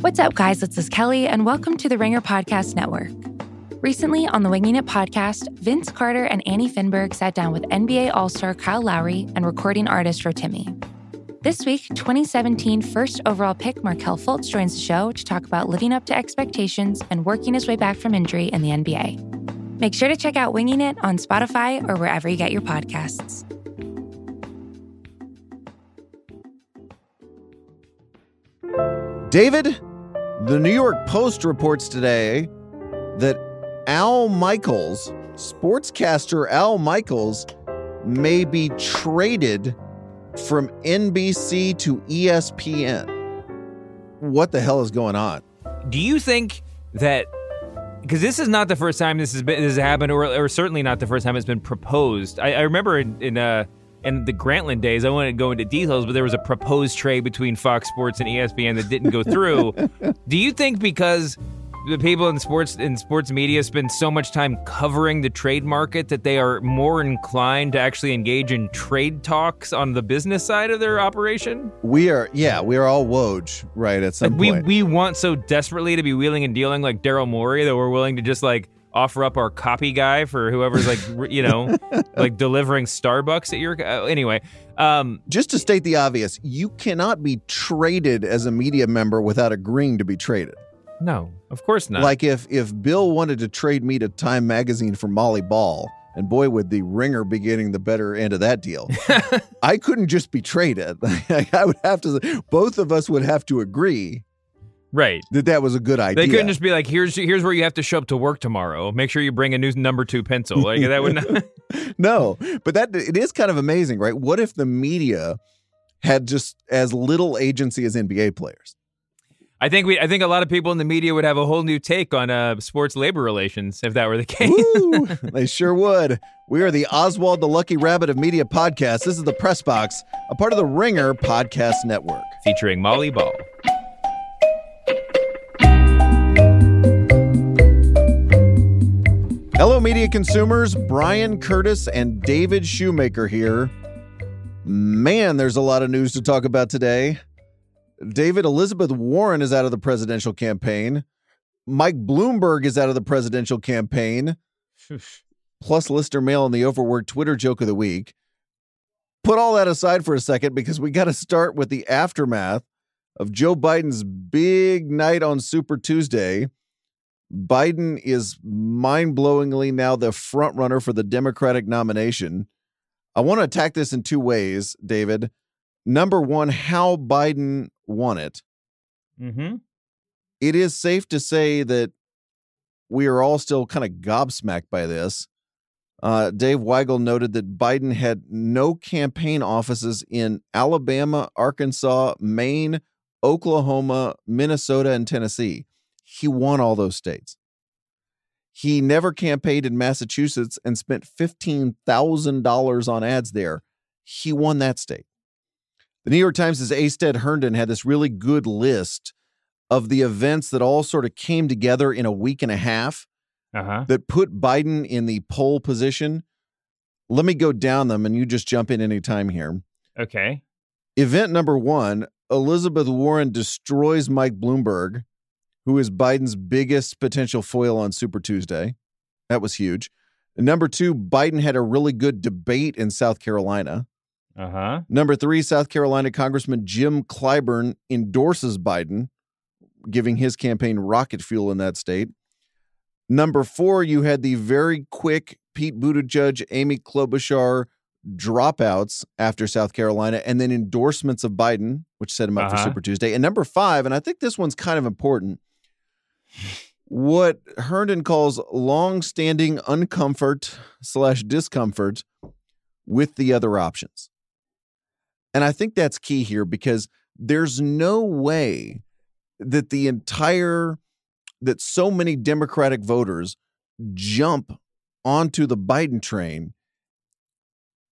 What's up, guys? This is Kelly, and welcome to the Ringer Podcast Network. Recently on the Winging It podcast, Vince Carter and Annie Finberg sat down with NBA All Star Kyle Lowry and recording artist Rotimi. This week, 2017 first overall pick Markelle Fultz joins the show to talk about living up to expectations and working his way back from injury in the NBA. Make sure to check out Winging It on Spotify or wherever you get your podcasts. David, the New York Post reports today that Al Michaels, sportscaster Al Michaels, may be traded from NBC to ESPN. What the hell is going on? Do you think that because this is not the first time this has been this has happened, or, or certainly not the first time it's been proposed. I, I remember in, in uh in the Grantland days, I won't go into details, but there was a proposed trade between Fox Sports and ESPN that didn't go through. Do you think because the people in sports in sports media spend so much time covering the trade market that they are more inclined to actually engage in trade talks on the business side of their operation? We are, yeah, we are all Woj, right? At some Like we point. we want so desperately to be wheeling and dealing like Daryl Morey that we're willing to just like offer up our copy guy for whoever's like you know like delivering Starbucks at your uh, anyway. Um, Just to state the obvious, you cannot be traded as a media member without agreeing to be traded. no, of course not. Like if if Bill wanted to trade me to Time Magazine for Molly Ball, and boy would the ringer be getting the better end of that deal. I couldn't just be traded. I would have to. Both of us would have to agree right. that that was a good idea. They couldn't just be like, "Here's here's where you have to show up to work tomorrow. Make sure you bring a new number two pencil." Like that would not. no, but that it is kind of amazing, right? What if the media had just as little agency as NBA players? I think we. I think a lot of people in the media would have a whole new take on uh, sports labor relations if that were the case. Woo! they sure would. We are the Oswald the Lucky Rabbit of Media podcast. This is the Press Box, a part of the Ringer Podcast Network. Featuring Molly Ball. Hello, media consumers. Bryan Curtis and David Shoemaker here. Man, there's a lot of news to talk about today. David, Elizabeth Warren is out of the presidential campaign. Mike Bloomberg is out of the presidential campaign. Plus, Lister Mail and the overworked Twitter joke of the week. Put all that aside for a second because we got to start with the aftermath of Joe Biden's big night on Super Tuesday. Biden is mind blowingly now the front runner for the Democratic nomination. I want to attack this in two ways, David. Number one, how Biden won it. Mm-hmm. It is safe to say that we are all still kind of gobsmacked by this. Uh, Dave Weigel noted that Biden had no campaign offices in Alabama, Arkansas, Maine, Oklahoma, Minnesota, and Tennessee. He won all those states. He never campaigned in Massachusetts and spent $15,000 on ads there. He won that state. The New York Times' Astead Herndon had this really good list of the events that all sort of came together in a week and a half Uh huh. that put Biden in the pole position. Let me go down them and you just jump in anytime here. Okay. Event number one Elizabeth Warren destroys Mike Bloomberg, who is Biden's biggest potential foil on Super Tuesday. That was huge. Number two, Biden had a really good debate in South Carolina. Uh huh. Number three, South Carolina Congressman Jim Clyburn endorses Biden, giving his campaign rocket fuel in that state. Number four, you had the very quick Pete Buttigieg, Amy Klobuchar dropouts after South Carolina, and then endorsements of Biden, which set him up for Uh-huh. Super Tuesday. And number five, and I think this one's kind of important, what Herndon calls long-standing uncomfort slash discomfort with the other options. And I think that's key here because there's no way that the entire that so many Democratic voters jump onto the Biden train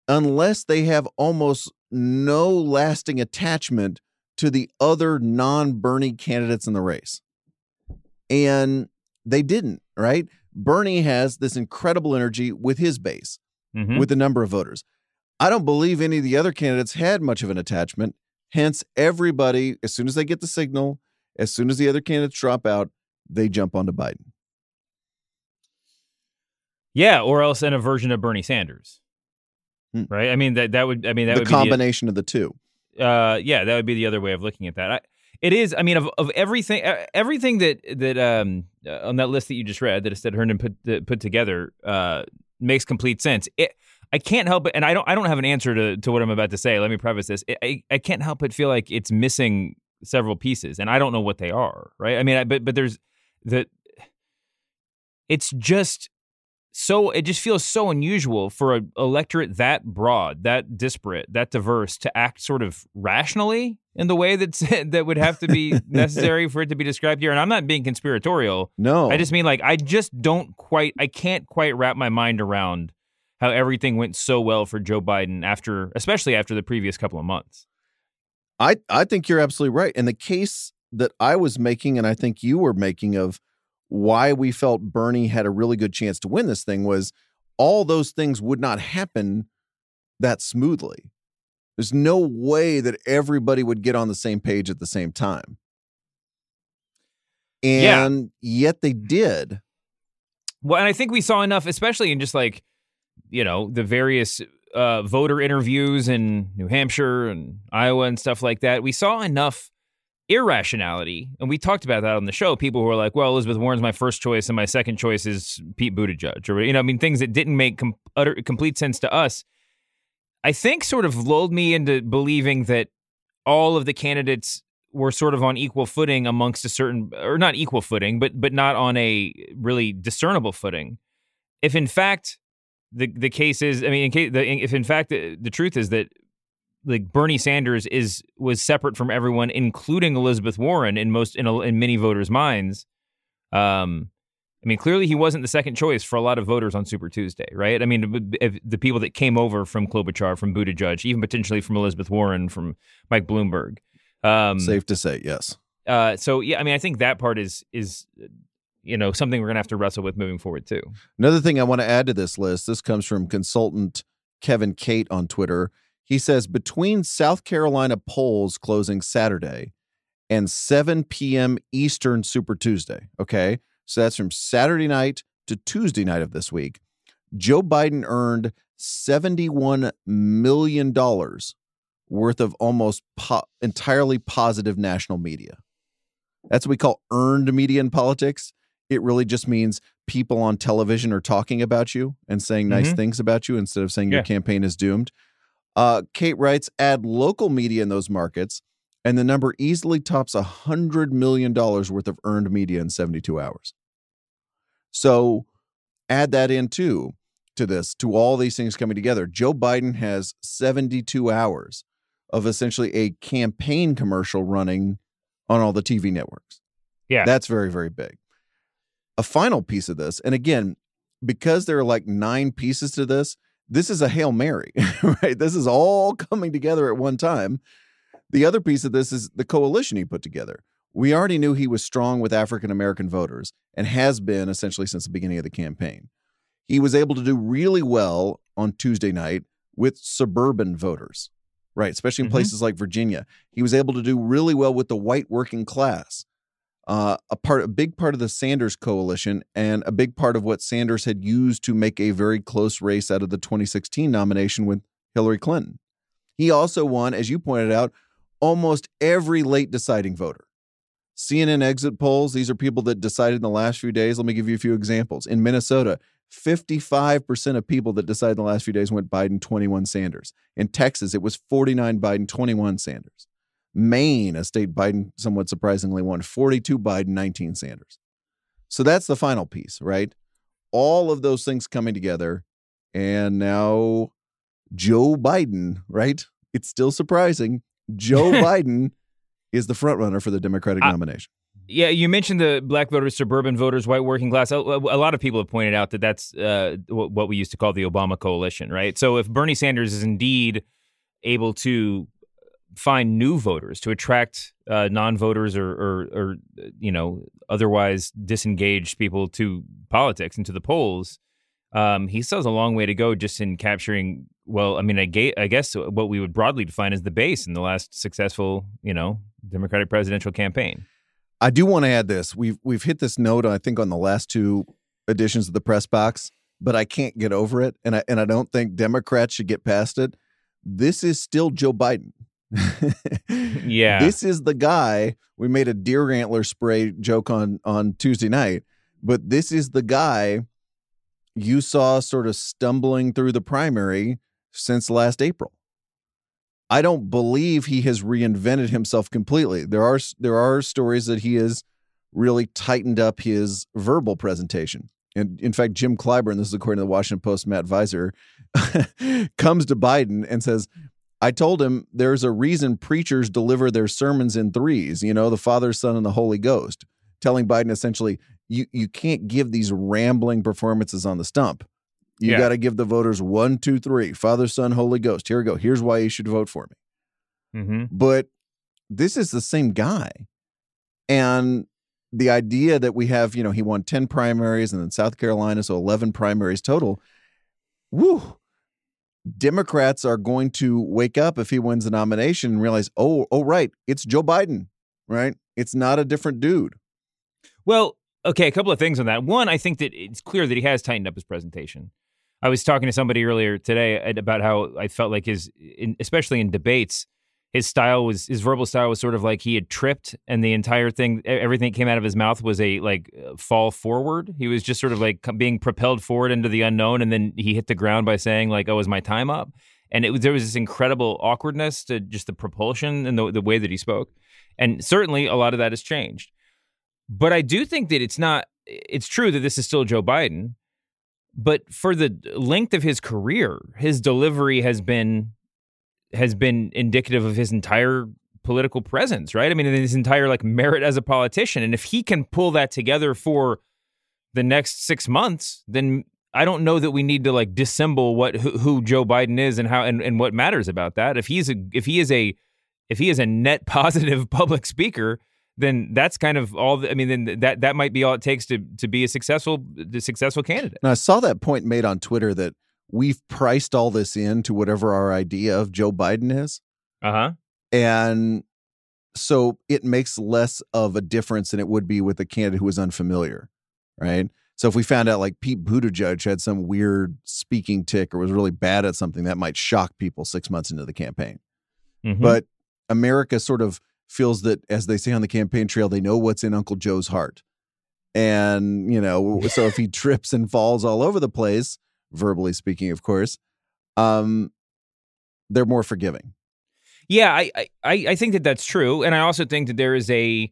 unless they have almost no lasting attachment to the other non Bernie candidates in the race. And they didn't, right? Bernie has this incredible energy with his base, Mhm. with the number of voters. I don't believe any of the other candidates had much of an attachment. Hence, everybody, as soon as they get the signal, As soon as the other candidates drop out, they jump onto Biden. Yeah, or else in a version of Bernie Sanders. Hmm. Right? I mean that that would I mean that the would combination of the two. uh yeah, that would be the other way of looking at that. I, it is I mean of of everything everything that that um uh, on that list that you just read that Astead Herndon put put together uh makes complete sense. It I can't help it and I don't I don't have an answer to to what I'm about to say. Let me preface this. I I can't help but feel like it's missing several pieces and I don't know what they are, right? I mean, I, but but there's the it's just so it just feels so unusual for an electorate that broad, that disparate, that diverse to act sort of rationally in the way that's that would have to be necessary for it to be described here. And I'm not being conspiratorial. No. I just mean like I just don't quite I can't quite wrap my mind around how everything went so well for Joe Biden after especially after the previous couple of months. I I think you're absolutely right. And the case that I was making and I think you were making of why we felt Bernie had a really good chance to win this thing was all those things would not happen that smoothly. There's no way that everybody would get on the same page at the same time. Yeah. And yet they did. Well, and I think we saw enough, especially in just like, you know, the various uh, voter interviews in New Hampshire and Iowa and stuff like that. We saw enough irrationality, and we talked about that on the show. People who were like, "Well, Elizabeth Warren's my first choice, and my second choice is Pete Buttigieg," or you know, I mean, things that didn't make com- utter complete sense to us. I think sort of lulled me into believing that all of the candidates were sort of on equal footing amongst a certain or not equal footing but but not on a really discernible footing if in fact the the case is i mean in case, the, if in fact the, the truth is that like Bernie Sanders is was separate from everyone including Elizabeth Warren in most in, a, in many voters minds um I mean, clearly he wasn't the second choice for a lot of voters on Super Tuesday, right? I mean, if the people that came over from Klobuchar, from Buttigieg, even potentially from Elizabeth Warren, from Mike Bloomberg. Um, Safe to say, yes. Uh, so yeah, I mean, I think that part is is you know something we're gonna have to wrestle with moving forward too. Another thing I want to add to this list. This comes from consultant Kevin Cate on Twitter. He says between South Carolina polls closing Saturday and 7 p.m. Eastern Super Tuesday. Okay, so that's from Saturday night to Tuesday night of this week. Joe Biden earned $71 million worth of almost po- entirely positive national media. That's what we call earned media in politics. It really just means people on television are talking about you and saying nice Mhm. things about you instead of saying Yeah. your campaign is doomed. Uh, Cate writes, add local media in those markets, and the number easily tops a $100 million worth of earned media in 72 hours. So add that in too to this, to all these things coming together. Joe Biden has 72 hours of essentially a campaign commercial running on all the TV networks. Yeah. That's very, very big. A final piece of this, and again, because there are like nine pieces to this, this is a Hail Mary, right? This is all coming together at one time. The other piece of this is the coalition he put together. We already knew he was strong with African American voters and has been essentially since the beginning of the campaign. He was able to do really well on Tuesday night with suburban voters, right? Especially in Mhm. places like Virginia. He was able to do really well with the white working class. Uh, a part, a big part of the Sanders coalition, and a big part of what Sanders had used to make a very close race out of the 2016 nomination with Hillary Clinton. He also won, as you pointed out, almost every late deciding voter. CNN exit polls, these are people that decided in the last few days. Let me give you a few examples. In Minnesota, 55% of people that decided in the last few days went Biden, 21 Sanders. In Texas, it was 49 Biden, 21 Sanders. Maine, a state Biden somewhat surprisingly won, 42 Biden, 19 Sanders. So that's the final piece, right? All of those things coming together. And now Joe Biden, right? It's still surprising. Joe Biden is the front runner for the Democratic I- nomination. Yeah, you mentioned the black voters, suburban voters, white working class. A, lot of people have pointed out that that's uh, what we used to call the Obama coalition, right? So if Bernie Sanders is indeed able to find new voters to attract uh, non-voters or, or, or you know otherwise disengaged people to politics and to the polls, um, he still has a long way to go just in capturing. Well, I mean, I, ga- I guess what we would broadly define as the base in the last successful, you know, Democratic presidential campaign. I do want to add this. We've we've hit this note, I think, on the last two editions of the press box, but I can't get over it, and I and I don't think Democrats should get past it. This is still Joe Biden. yeah, this is the guy. We made a deer antler spray joke on on Tuesday night, but this is the guy you saw sort of stumbling through the primary since last April. I don't believe he has reinvented himself completely. There are there are stories that he has really tightened up his verbal presentation. And in fact, Jim Clyburn, this is according to the Washington Post, Matt Viser, comes to Biden and says, I told him there's a reason preachers deliver their sermons in threes, you know, the Father, Son, and the Holy Ghost, telling Biden essentially, you, you can't give these rambling performances on the stump. You Yeah. got to give the voters one, two, three, Father, Son, Holy Ghost. Here we go. Here's why you should vote for me hmm but this is the same guy. And the idea that we have, you know, he won 10 primaries and then South Carolina, so 11 primaries total. Woo. Democrats are going to wake up if he wins the nomination and realize, oh, oh, right, it's Joe Biden, right? It's not a different dude. Well, okay, a couple of things on that. One, I think that it's clear that he has tightened up his presentation. I was talking to somebody earlier today about how I felt like his, in, especially in debates, his style was his verbal style was sort of like he had tripped, and the entire thing, everything that came out of his mouth was a like uh, fall forward. He was just sort of like being propelled forward into the unknown, and then he hit the ground by saying like, "Oh, is my time up?" And it was there was this incredible awkwardness to just the propulsion and the the way that he spoke, and certainly a lot of that has changed. But I do think that it's not. It's true that this is still Joe Biden, but for the length of his career, his delivery has been has been indicative of his entire political presence, right? I mean, his entire like merit as a politician, and if he can pull that together for the next six months, then I don't know that we need to like dissemble what who, who Joe Biden is and how and, and what matters about that. If he's a if he is a if he is a net positive public speaker, then that's kind of all. The, I mean, then that that might be all it takes to to be a successful successful candidate. Now, I saw that point made on Twitter that we've priced all this in to whatever our idea of Joe Biden is. Uh huh. And so it makes less of a difference than it would be with a candidate who is unfamiliar, right? So if we found out like Pete Buttigieg had some weird speaking tick or was really bad at something, that might shock people six months into the campaign. Mhm. But America sort of feels that, as they say on the campaign trail, they know what's in Uncle Joe's heart. And, you know, so if he trips and falls all over the place, verbally speaking, of course, um, they're more forgiving. Yeah, I, I I think that that's true, and I also think that there is a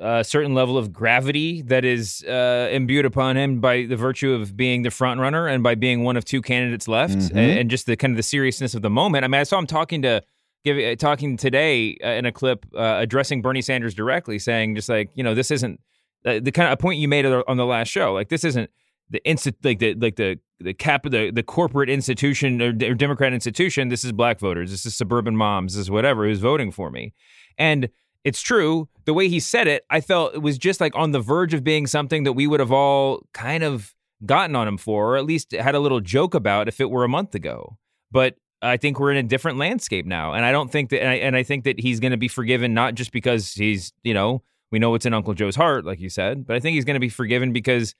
uh, certain level of gravity that is uh, imbued upon him by the virtue of being the front runner and by being one of two candidates left, Mhm. and, and just the kind of the seriousness of the moment. I mean, I saw him talking to give uh, talking today uh, in a clip uh, addressing Bernie Sanders directly, saying just like you know this isn't uh, the kind of a point you made on the last show. Like this isn't the insti- like the like the the cap the the corporate institution or, or Democrat institution. This is black voters. This is suburban moms. This is whatever who's voting for me. And it's true. The way he said it, I felt it was just like on the verge of being something that we would have all kind of gotten on him for, or at least had a little joke about if it were a month ago. But I think we're in a different landscape now, and I don't think that, and I, and I think that he's going to be forgiven not just because he's, you know, we know what's in Uncle Joe's heart, like you said, but I think he's going to be forgiven because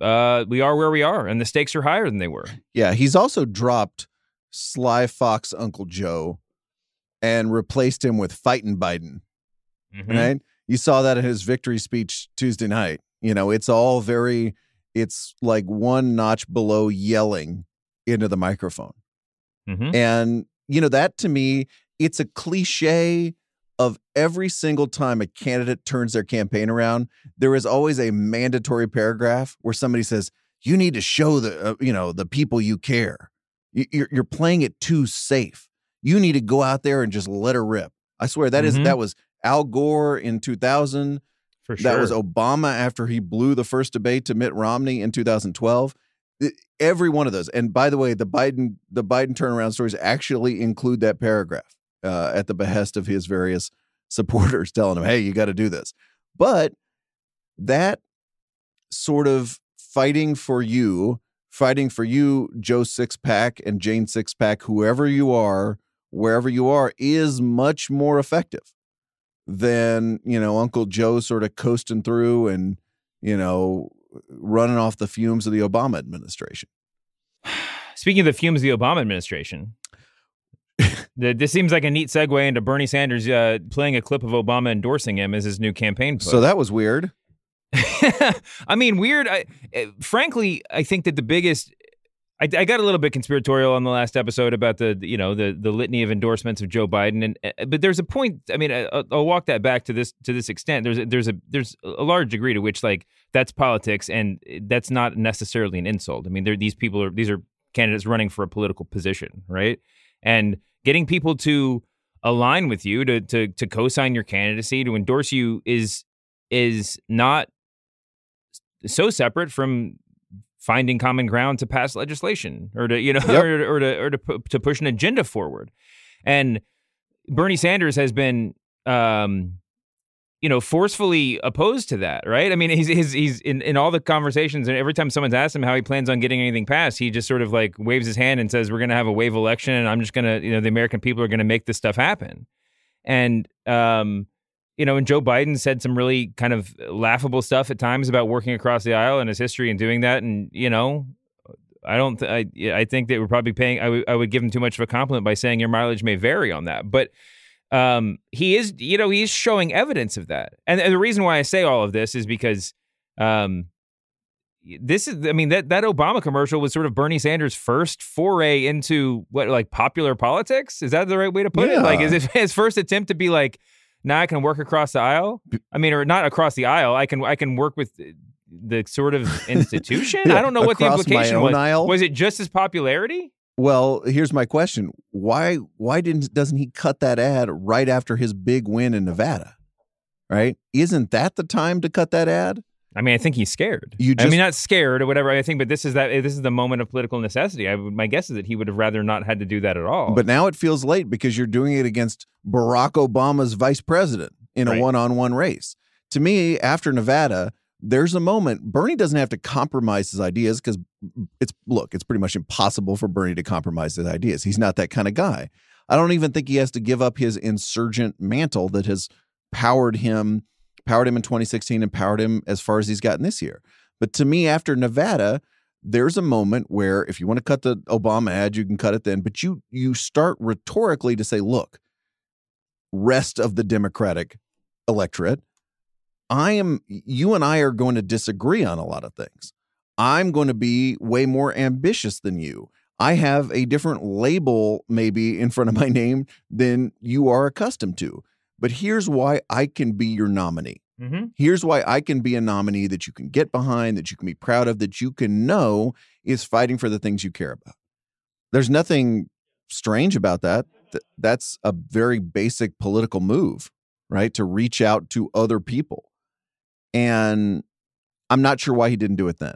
uh, we are where we are, and the stakes are higher than they were. Yeah, he's also dropped Sly Fox Uncle Joe and replaced him with Fighting Biden. Mhm. Right? You saw that in his victory speech Tuesday night. You know, it's all very, it's like one notch below yelling into the microphone. Mhm. And, you know, that to me, it's a cliche of every single time a candidate turns their campaign around, there is always a mandatory paragraph where somebody says, you need to show the, uh, you know, the people you care. You- You're, you're playing it too safe. You need to go out there and just let her rip. I swear that is Mhm. that was Al Gore in 2000. For sure. That was Obama after he blew the first debate to Mitt Romney in 2012. Every one of those. And by the way, the Biden the Biden turnaround stories actually include that paragraph uh, at the behest of his various supporters, telling him, "Hey, you got to do this." But that sort of fighting for you, fighting for you, Joe Sixpack and Jane Sixpack, whoever you are, wherever you are, is much more effective than, you know, Uncle Joe sort of coasting through and, you know, running off the fumes of the Obama administration. Speaking of the fumes of the Obama administration, this seems like a neat segue into Bernie Sanders uh, playing a clip of Obama endorsing him as his new campaign. Push. So that was weird. I mean, weird. I, eh, frankly, I think that the biggest. I, I, got a little bit conspiratorial on the last episode about the you know the the litany of endorsements of Joe Biden, and eh, but there's a point. I mean, I, will walk that back to this to this extent. There's a, there's a there's a large degree to which like that's politics, and that's not necessarily an insult. I mean, these people are these are candidates running for a political position, right? And getting people to align with you to to to co-sign your candidacy to endorse you is is not so separate from finding common ground to pass legislation or to you know yep. or, or, to or to to push an agenda forward and Bernie Sanders has been um you know forcefully opposed to that right i mean he's he's, he's in, in all the conversations and every time someone's asked him how he plans on getting anything passed he just sort of like waves his hand and says we're going to have a wave election and i'm just going to you know the american people are going to make this stuff happen and um you know, and Joe Biden said some really kind of laughable stuff at times about working across the aisle and his history and doing that. And you know, I don't. Th- I I think that we're probably paying. I would give him too much of a compliment by saying your mileage may vary on that, but um, he is. You know, he's showing evidence of that. And, and the reason why I say all of this is because um, this is. I mean that that Obama commercial was sort of Bernie Sanders' first foray into what like popular politics. Is that the right way to put yeah. it? Like, is it his first attempt to be like now I can work across the aisle. I mean, or not across the aisle. I can I can work with the sort of institution. yeah, I don't know what the implication was. Aisle? Was it just his popularity? Well, here's my question: Why why didn't doesn't he cut that ad right after his big win in Nevada? Right? Isn't that the time to cut that ad? I mean, I think he's scared. You just, I mean, not scared or whatever. I think, but this is that. This is the moment of political necessity. I, my guess is that he would have rather not had to do that at all. But now it feels late because you're doing it against Barack Obama's vice president in right. a one-on-one race. To me, after Nevada, there's a moment Bernie doesn't have to compromise his ideas because it's look, it's pretty much impossible for Bernie to compromise his ideas. He's not that kind of guy. I don't even think he has to give up his insurgent mantle that has powered him powered him in 2016 and powered him as far as he's gotten this year. But to me, after Nevada, there's a moment where if you want to cut the Obama ad, you can cut it then. But you you start rhetorically to say, look, rest of the Democratic electorate, I am you and I are going to disagree on a lot of things. I'm going to be way more ambitious than you. I have a different label maybe in front of my name than you are accustomed to. But here's why I can be your nominee. Mm-hmm. Here's why I can be a nominee that you can get behind, that you can be proud of, that you can know is fighting for the things you care about. There's nothing strange about that. That's a very basic political move, right? To reach out to other people. And I'm not sure why he didn't do it then.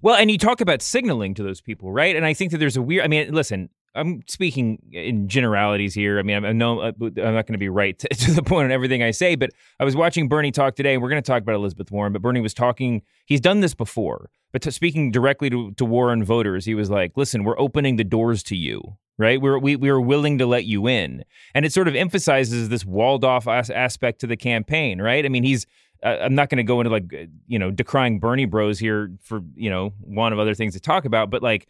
Well, and you talk about signaling to those people, right? And I think that there's a weird. I mean, listen, I'm speaking in generalities here. I mean, I know uh, I'm not going to be right to, to, the point on everything I say, but I was watching Bernie talk today, and we're going to talk about Elizabeth Warren. But Bernie was talking; he's done this before, but to, speaking directly to, to Warren voters, he was like, "Listen, we're opening the doors to you." Right, we're we we are willing to let you in, and it sort of emphasizes this walled off as- aspect to the campaign. Right, I mean, he's uh, I'm not going to go into like you know decrying Bernie Bros here for you know one of other things to talk about, but like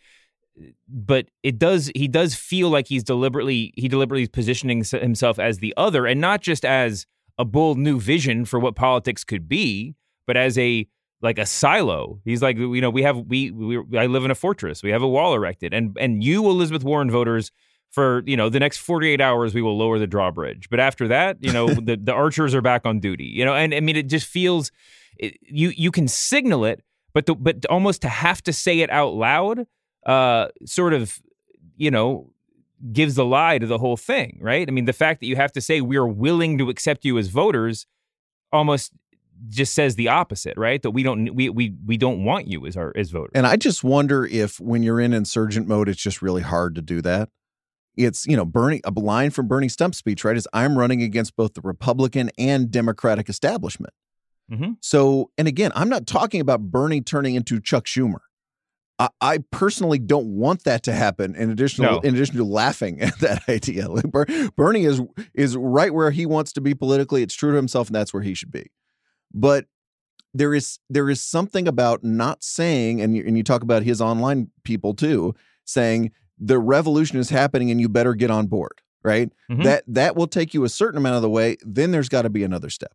but it does he does feel like he's deliberately he deliberately is positioning himself as the other and not just as a bold new vision for what politics could be but as a like a silo. He's like you know we have we, we i live in a fortress. We have a wall erected. And and you elizabeth warren voters for you know the next 48 hours we will lower the drawbridge. But after that you know the, the archers are back on duty you know? And i mean it just feels it, you you can signal it but the, but almost to have to say it out loud uh, sort of, you know, gives the lie to the whole thing, right? I mean, the fact that you have to say we are willing to accept you as voters almost just says the opposite, right? That we don't we we we don't want you as our as voters. And I just wonder if when you're in insurgent mode, it's just really hard to do that. It's you know Bernie a line from Bernie Stump's speech, right? Is I'm running against both the Republican and Democratic establishment. Mm-hmm. So, and again, I'm not talking about Bernie turning into Chuck Schumer. I, I personally don't want that to happen. In addition, No. in addition to laughing at that idea, Bernie is is right where he wants to be politically. It's true to himself, and that's where he should be. But there is there is something about not saying, and you, and you talk about his online people too, saying the revolution is happening, and you better get on board. Right? Mhm. That that will take you a certain amount of the way. Then there's got to be another step.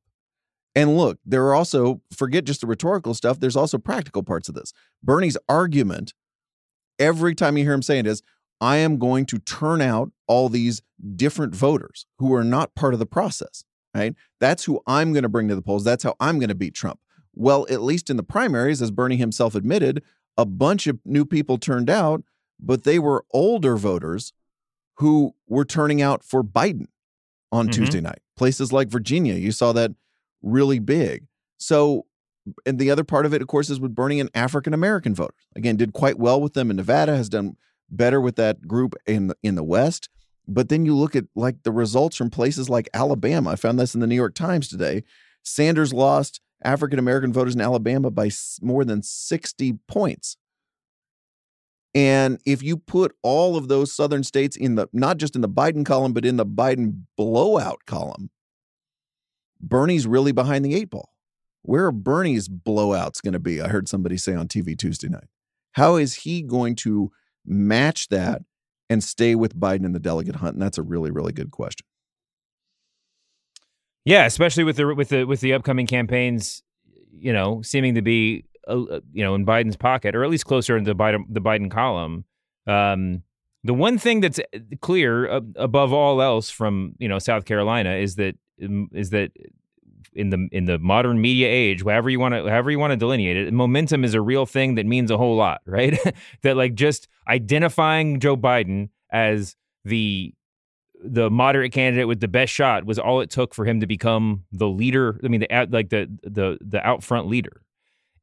And look, there are also forget just the rhetorical stuff. There's also practical parts of this. Bernie's argument every time you hear him saying it is, I am going to turn out all these different voters who are not part of the process, right? That's who I'm going to bring to the polls. That's how I'm going to beat Trump. Well, at least in the primaries, as Bernie himself admitted, a bunch of new people turned out, but they were older voters who were turning out for Biden on Mhm. Tuesday night. Places like Virginia, you saw that really big. So, and the other part of it, of course, is with Bernie and African American voters. Again, did quite well with them in Nevada, has done better with that group in the, in the West. But then you look at like the results from places like Alabama. I found this in the New York Times today. Sanders lost African American voters in Alabama by more than 60 points. And if you put all of those southern states in the not just in the Biden column, but in the Biden blowout column, Bernie's really behind the eight ball. Where are Bernie's blowouts going to be? I heard somebody say on TV Tuesday night. How is he going to match that and stay with Biden in the delegate hunt? And that's a really, really good question. Yeah, especially with the with the with the upcoming campaigns, you know, seeming to be uh, uh, you know in Biden's pocket, or at least closer in the Biden the Biden column. Um, the one thing that's clear uh, above all else from you know South Carolina is that um, that in the in the modern media age, however you want to however you want to delineate it, momentum is a real thing that means a whole lot, right? that like just identifying Joe Biden as the the moderate candidate with the best shot was all it took for him to become the leader. I mean, the like the the the out front leader,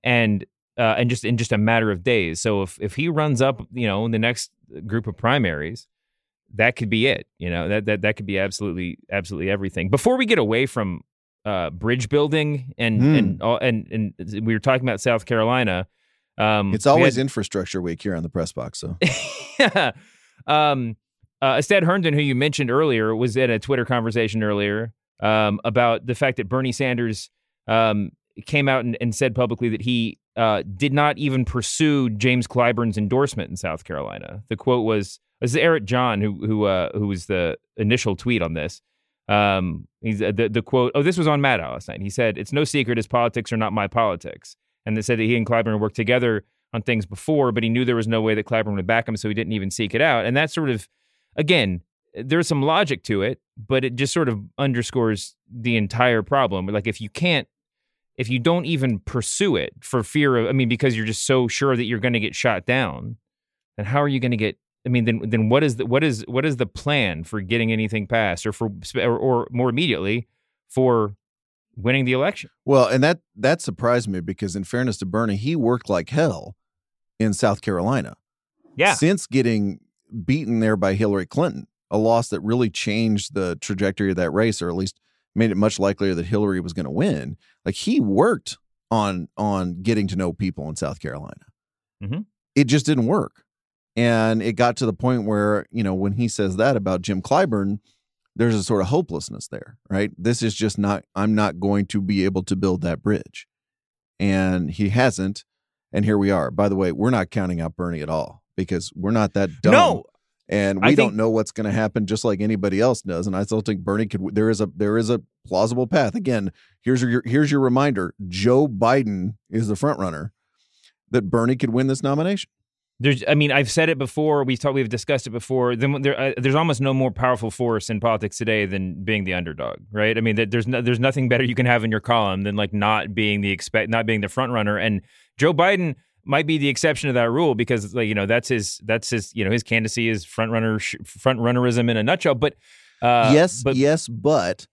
and uh, and just in just a matter of days. So if if he runs up, you know, in the next group of primaries, that could be it. You know, that that that could be absolutely absolutely everything. Before we get away from uh, bridge building and Hmm. and all and and we were talking about South Carolina. Um, It's we always had- infrastructure week here on the press box. So um, uh, Astead Herndon, who you mentioned earlier, was in a Twitter conversation earlier um, about the fact that Bernie Sanders um, came out and, and said publicly that he uh, did not even pursue James Clyburn's endorsement in South Carolina. The quote was, "This is Eric John, who who uh, who was the initial tweet on this." Um, he's uh, the the quote. Oh, this was on Matt last night. He said, "It's no secret his politics are not my politics," and they said that he and Clyburn worked together on things before, but he knew there was no way that Clyburn would back him, so he didn't even seek it out. And that sort of, again, there's some logic to it, but it just sort of underscores the entire problem. Like if you can't, if you don't even pursue it for fear of, I mean, because you're just so sure that you're going to get shot down, then how are you going to get? I mean, then then what is the what is what is the plan for getting anything passed, or for or, or more immediately for winning the election? Well, and that that surprised me because in fairness to Bernie, he worked like hell in South Carolina. Yeah, Since getting beaten there by Hillary Clinton, a loss that really changed the trajectory of that race, or at least made it much likelier that Hillary was going to win. Like he worked on on getting to know people in South Carolina. Mhm. It just didn't work. And it got to the point where, you know, when he says that about Jim Clyburn, there's a sort of hopelessness there, right? This is just not, I'm not going to be able to build that bridge. And he hasn't. And here we are. By the way, we're not counting out Bernie at all because we're not that dumb. no, And we think- don't know what's going to happen just like anybody else does. And I still think Bernie could, there is a, there is a plausible path. Again, here's your, here's your reminder. Joe Biden is the front runner that Bernie could win this nomination. There's, I mean, I've said it before. We've talked, we've discussed it before. Then there, uh, there's almost no more powerful force in politics today than being the underdog, right? I mean, that there's no, there's nothing better you can have in your column than like not being the expect, not being the front runner. And Joe Biden might be the exception to that rule because, like, you know, that's his, that's his, you know, his candidacy is front runner, front runnerism in a nutshell. But uh, yes, but yes, but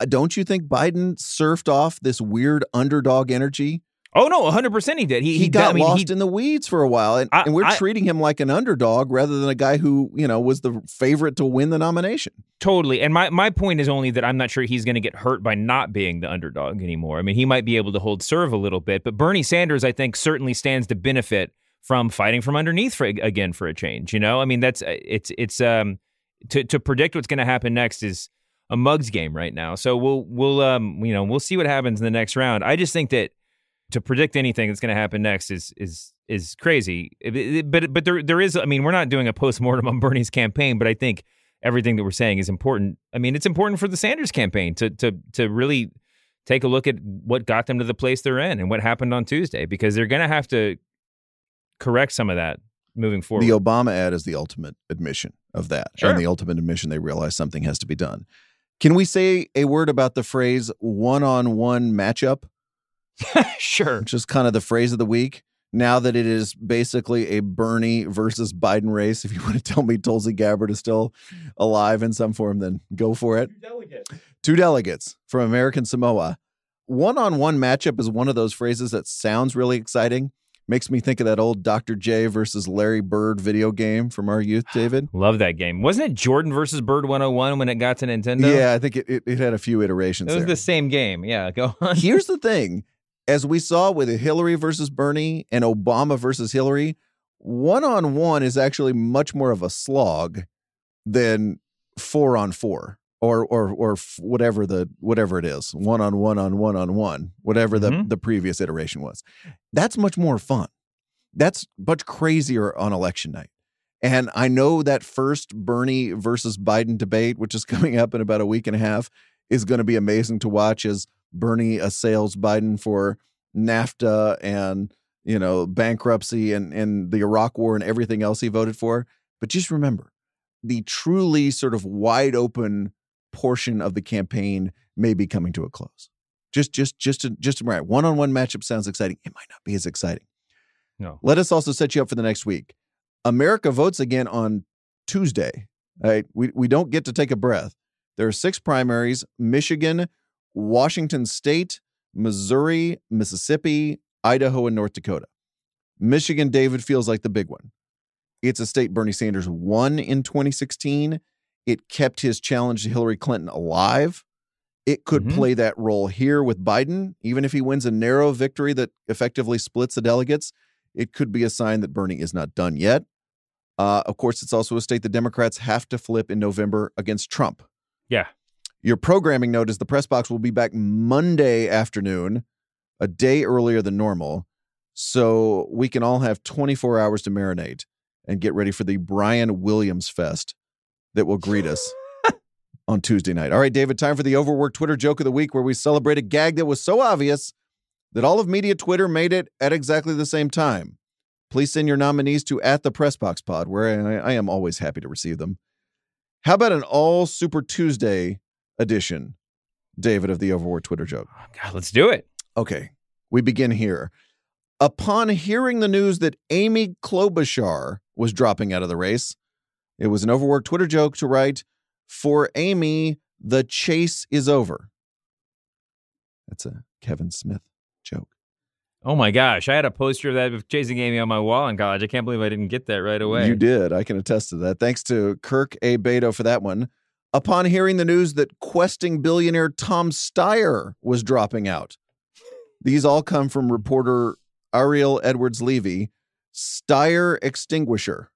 uh, don't you think Biden surfed off this weird underdog energy? Oh no, 100 percent he did. He, He, did- got I mean, lost he, in the weeds for a while, and, I- and we're I- treating him like an underdog rather than a guy who you know was the favorite to win the nomination. Totally. And my, my point is only that I'm not sure he's going to get hurt by not being the underdog anymore. I mean, he might be able to hold serve a little bit, but Bernie Sanders, I think, certainly stands to benefit from fighting from underneath for, again for a change. You know, I mean, that's it's it's um to to predict what's going to happen next is a mugs game right now. So we'll we'll um you know we'll see what happens in the next round. I just think that to predict anything that's going to happen next is is is crazy. It, it, but but there there is. I mean, we're not doing a post mortem on Bernie's campaign, but I think everything that we're saying is important. I mean, it's important for the Sanders campaign to to to really take a look at what got them to the place they're in and what happened on Tuesday because they're going to have to correct some of that moving forward. The Obama ad is the ultimate admission of that, Sure. and the ultimate admission they realize something has to be done. Can we say a word about the phrase "one-on-one matchup"? sure. which is kind of the phrase of the week. Now that it is basically a Bernie versus Biden race, if you want to tell me Tulsi Gabbard is still alive in some form, then go for it. Two delegates from American Samoa. One on one matchup is one of those phrases that sounds really exciting. Makes me think of that old Dr. J versus Larry Bird video game from our youth, David. Love that game. Wasn't it Jordan versus Bird 101 when it got to Nintendo? Yeah, I think it, it, it had a few iterations It was there. the same game. Yeah, go on. Here's the thing as we saw with Hillary versus Bernie and Obama versus Hillary, one on one is actually much more of a slog than four on four or or or whatever the whatever it is one on one on one on one whatever the Mhm. the previous iteration was. That's much more fun. That's much crazier on election night. And i know that first bernie versus biden debate which is coming up in about a week and a half is going to be amazing to watch as bernie assails biden for nafta and you know bankruptcy and and the iraq war and everything else he voted for but just remember the truly sort of wide open portion of the campaign may be coming to a close. Just, just, just, to, just to right. One-on-one matchup sounds exciting. It might not be as exciting. No. Let us also set you up for the next week. America votes again on Tuesday. Right? We we don't get to take a breath. There are six primaries: Michigan, Washington State, Missouri, Mississippi, Idaho, and North Dakota. Michigan, David feels like the big one. It's a state Bernie Sanders won in 2016. It kept his challenge to Hillary Clinton alive. It could Mhm. play that role here with Biden, even if he wins a narrow victory that effectively splits the delegates. It could be a sign that Bernie is not done yet. Uh, of course, it's also a state the Democrats have to flip in November against Trump. Yeah. Your programming note is the press box will be back Monday afternoon, a day earlier than normal. So we can all have 24 hours to marinate and get ready for the Brian Williams Fest that will greet us on Tuesday night. All right, David, time for the overworked Twitter joke of the week where we celebrate a gag that was so obvious that all of media Twitter made it at exactly the same time. Please send your nominees to at the press box Pod, where I, I am always happy to receive them. How about an all Super Tuesday edition, David, of the Overworked Twitter joke? Oh, God, let's do it. Okay, we begin here. Upon hearing the news that Amy Klobuchar was dropping out of the race, it was an overworked Twitter joke to write, For Amy, the chase is over. That's a Kevin Smith joke. Oh my gosh, I had a poster of that of chasing Amy on my wall in college. I can't believe I didn't get that right away. You did. I can attest to that. Thanks to Kirk A. Beto for that one. Upon hearing the news that questing billionaire Tom Steyer was dropping out, these all come from reporter Ariel Edwards Levy. Steyer extinguisher.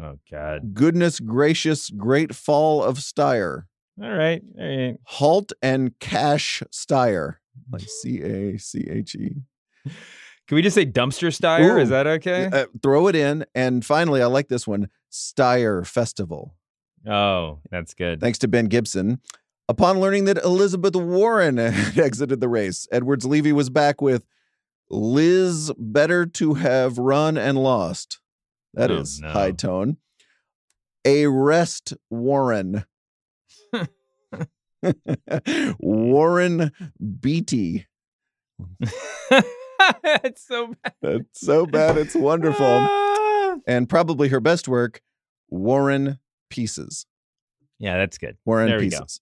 Oh God. Goodness gracious, great fall of Steyer. All right. All right. Halt and cash Steyer. Like C A C H E. Can we just say dumpster Steyer? Is that okay? Uh, throw it in. And finally, I like this one Steyer Festival. Oh, that's good. Thanks to Ben Gibson. Upon learning that Elizabeth Warren had exited the race, Edwards Levy was back with Liz better to have run and lost. That Oh, is no. high tone. A rest Warren. Warren Beatty. That's so bad. That's so bad, it's wonderful. Ah. And probably her best work, Warren Pieces. Yeah, that's good. Warren There we go. Pieces.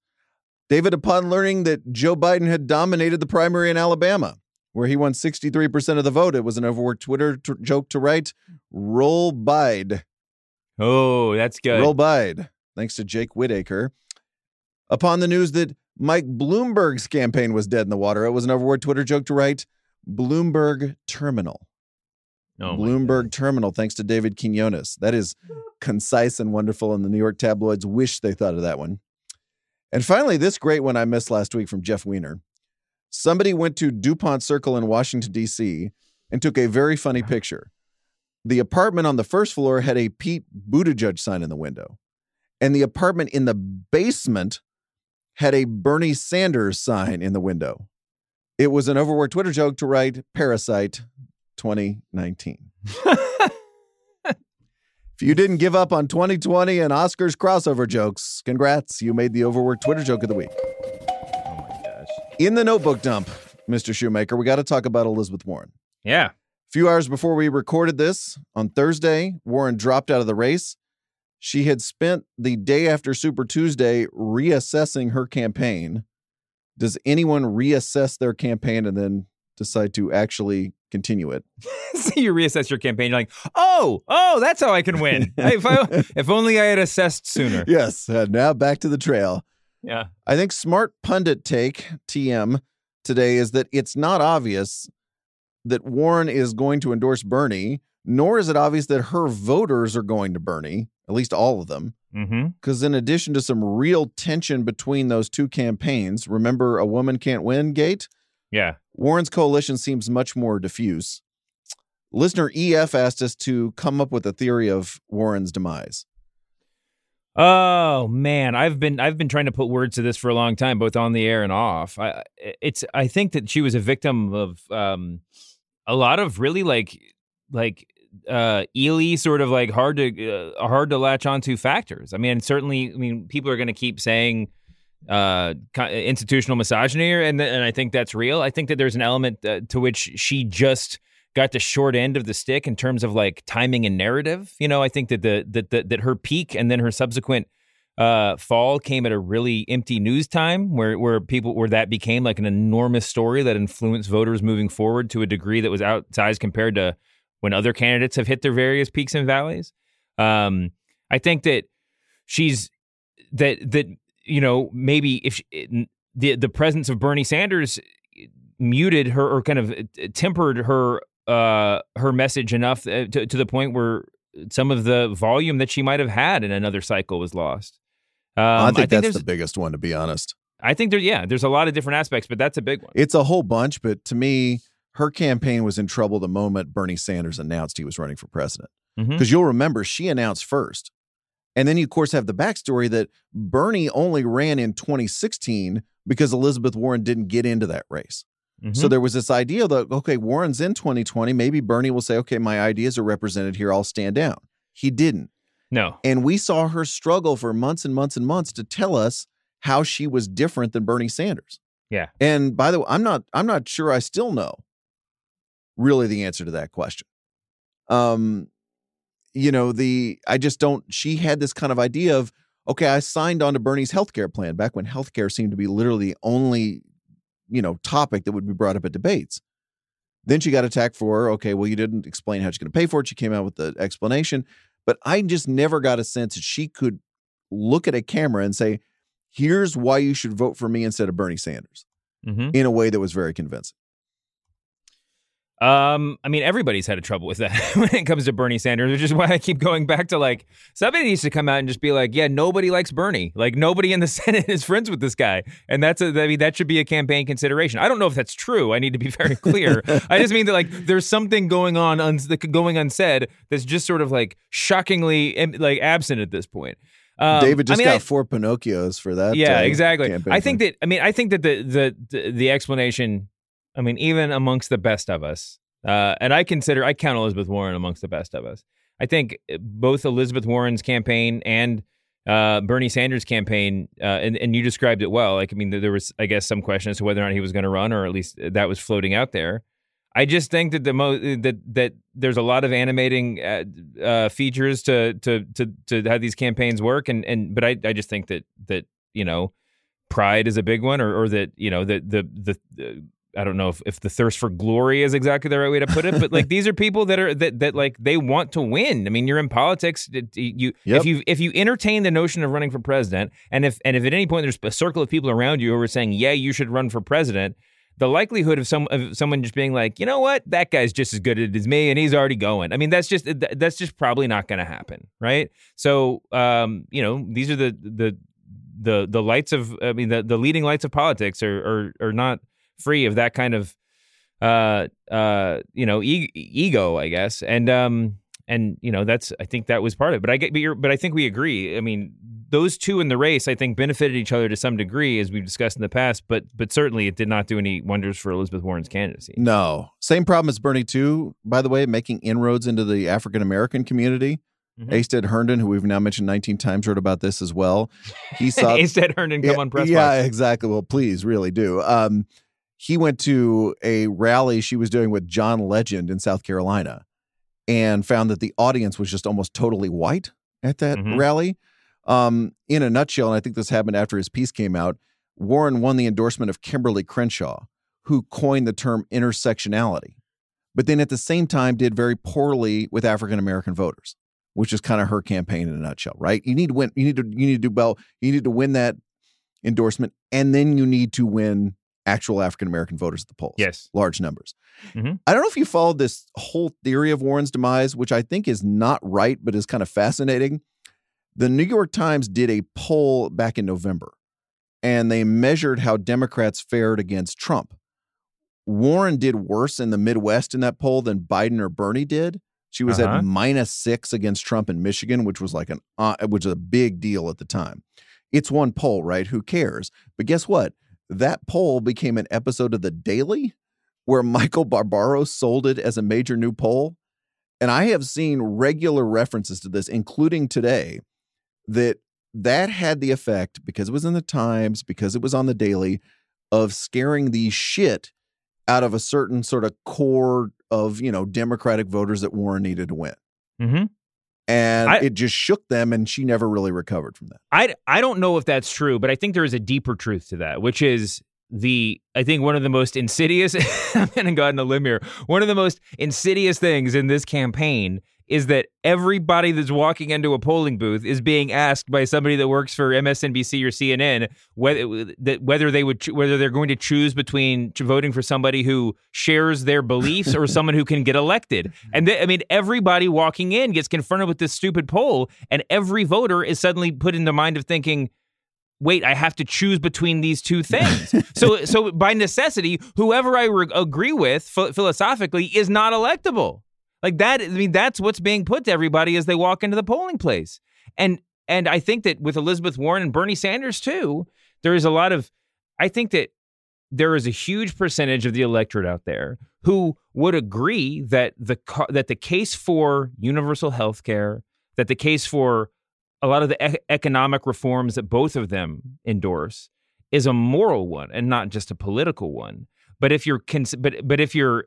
David, upon learning that Joe Biden had dominated the primary in Alabama, where he won 63% of the vote, it was an overworked Twitter t- joke to write, Roll Bide. Oh, that's good. Roll Bide. Thanks to Jake Whitaker. Upon the news that Mike Bloomberg's campaign was dead in the water, it was an overworked Twitter joke to write, Bloomberg Terminal. Oh, Bloomberg Terminal, thanks to David Quinones. That is concise and wonderful, and the New York tabloids wish they thought of that one. And finally, this great one I missed last week from Jeff Weiner. Somebody went to DuPont Circle in Washington, D.C., and took a very funny picture. The apartment on the first floor had a Pete Buttigieg sign in the window, and the apartment in the basement had a Bernie Sanders sign in the window. It was an overworked Twitter joke to write Parasite 2019. If you didn't give up on 2020 and Oscars crossover jokes, congrats. You made the overworked Twitter joke of the week. Oh my gosh. In the notebook dump, Mr. Shoemaker, we got to talk about Elizabeth Warren. Yeah. A few hours before we recorded this on Thursday, Warren dropped out of the race. She had spent the day after Super Tuesday reassessing her campaign. Does anyone reassess their campaign and then decide to actually continue it? so you reassess your campaign. You're like, oh, oh, that's how I can win. if, I, if only I had assessed sooner. Yes. Uh, now back to the trail. Yeah. I think smart pundit take TM today is that it's not obvious that Warren is going to endorse Bernie, nor is it obvious that her voters are going to Bernie, at least all of them. Mm-hmm. Because in addition to some real tension between those two campaigns, remember a woman can't win gate? Yeah. Warren's coalition seems much more diffuse. Listener EF asked us to come up with a theory of Warren's demise. Oh man, I've been I've been trying to put words to this for a long time, both on the air and off. I it's I think that she was a victim of um a lot of really like like uh ely sort of like hard to uh, hard to latch onto factors. I mean, certainly I mean people are going to keep saying uh institutional misogyny and and I think that's real. I think that there's an element uh, to which she just got the short end of the stick in terms of like timing and narrative. You know, I think that the that that, that her peak and then her subsequent uh, fall came at a really empty news time where where people where that became like an enormous story that influenced voters moving forward to a degree that was outsized compared to when other candidates have hit their various peaks and valleys. Um, I think that she's that that you know maybe if she, the the presence of Bernie Sanders muted her or kind of tempered her uh, her message enough to, to the point where some of the volume that she might have had in another cycle was lost. Um, I, think I think that's the biggest one, to be honest. I think there, yeah, there's a lot of different aspects, but that's a big one. It's a whole bunch, but to me, her campaign was in trouble the moment Bernie Sanders announced he was running for president. Because Mhm. you'll remember she announced first. And then you, of course, have the backstory that Bernie only ran in 2016 because Elizabeth Warren didn't get into that race. So Mhm. there was this idea that, okay, Warren's in 2020. Maybe Bernie will say, okay, my ideas are represented here. I'll stand down. He didn't. no, And we saw her struggle for months and months and months to tell us how she was different than Bernie Sanders. Yeah. And by the way, I'm not I'm not sure I still know really the answer to that question. Um you know, the I just don't she had this kind of idea of okay, I signed on to Bernie's healthcare plan back when healthcare seemed to be literally the only, you know, topic that would be brought up at debates. Then she got attacked for, okay, well, you didn't explain how she's going to pay for it. She came out with the explanation. But I just never got a sense that she could look at a camera and say, here's why you should vote for me instead of Bernie Sanders hmm in a way that was very convincing. Um, I mean, everybody's had a trouble with that when it comes to Bernie Sanders, which is why I keep going back to like somebody needs to come out and just be like, yeah, nobody likes Bernie. Like nobody in the Senate is friends with this guy, and that's a, I mean, that should be a campaign consideration. I don't know if that's true. I need to be very clear. I just mean that like there's something going on that- going unsaid that's just sort of like shockingly like absent at this point. Um, David just I mean, got I- four Pinocchios for that. yeah, uh, exactly. I think plan. that I mean I think that the the the, the explanation, I mean, even amongst the best of us, uh, and I consider I count Elizabeth Warren amongst the best of us. I think both Elizabeth Warren's campaign and uh, Bernie Sanders' campaign, uh, and, and you described it well. Like, I mean, there was, I guess, some question as to whether or not he was going to run, or at least that was floating out there. I just think that the mo- that that there's a lot of animating uh, features to to to to how these campaigns work, and and but I I just think that that you know pride is a big one, or or that you know the the the. the I don't know if, if the thirst for glory is exactly the right way to put it, but like these are people that are that that like they want to win. I mean, you're in politics. You Yep. if you if you entertain the notion of running for president, and if and if at any point there's a circle of people around you who are saying, yeah, you should run for president, the likelihood of some of someone just being like, you know what, that guy's just as good as me, and he's already going. I mean, that's just that's just probably not going to happen, right? So, um, you know, these are the the the the lights of I mean the the leading lights of politics are are, are not free of that kind of uh uh you know e- ego, I guess, and um and you know that's I think that was part of it. But I get but, you're, but I think we agree. I mean, those two in the race, I think, benefited each other to some degree, as we've discussed in the past. But but certainly, it did not do any wonders for Elizabeth Warren's candidacy. No, same problem as Bernie too. By the way, making inroads into the African American community. Mm-hmm. Astead Herndon, who we've now mentioned 19 times, wrote about this as well. He saw Astead Herndon come yeah, on press. Yeah, box. exactly. Well, please, really do. Um, he went to a rally she was doing with John Legend in South Carolina, and found that the audience was just almost totally white at that mm-hmm. rally. Um, in a nutshell, and I think this happened after his piece came out, Warren won the endorsement of Kimberly Crenshaw, who coined the term intersectionality, but then at the same time did very poorly with African American voters, which is kind of her campaign in a nutshell, right? You need to win, you need to you need to do well, you need to win that endorsement, and then you need to win actual African American voters at the polls. Yes. Large numbers. Mm-hmm. I don't know if you followed this whole theory of Warren's demise, which I think is not right, but is kind of fascinating. The New York Times did a poll back in November and they measured how Democrats fared against Trump. Warren did worse in the Midwest in that poll than Biden or Bernie did. She was uh-huh. at minus six against Trump in Michigan, which was like an uh, which was a big deal at the time. It's one poll, right? Who cares? But guess what? That poll became an episode of The Daily where Michael Barbaro sold it as a major new poll. And I have seen regular references to this, including today, that that had the effect because it was in the Times, because it was on the Daily, of scaring the shit out of a certain sort of core of you know Democratic voters that Warren needed to win. Mm-hmm. And I, it just shook them, and she never really recovered from that. I I don't know if that's true, but I think there is a deeper truth to that, which is the I think one of the most insidious. I'm to go out on a limb here. One of the most insidious things in this campaign is that everybody that's walking into a polling booth is being asked by somebody that works for MSNBC or CNN whether that whether they would whether they're going to choose between voting for somebody who shares their beliefs or someone who can get elected. And I mean, everybody walking in gets confronted with this stupid poll, and every voter is suddenly put in the mind of thinking. Wait, I have to choose between these two things. so, so by necessity, whoever I re- agree with philosophically is not electable. Like that, I mean, that's what's being put to everybody as they walk into the polling place. And and I think that with Elizabeth Warren and Bernie Sanders too, there is a lot of I think that there is a huge percentage of the electorate out there who would agree that the that the case for universal health care, that the case for a lot of the e- economic reforms that both of them endorse is a moral one and not just a political one. But if you're but but if you're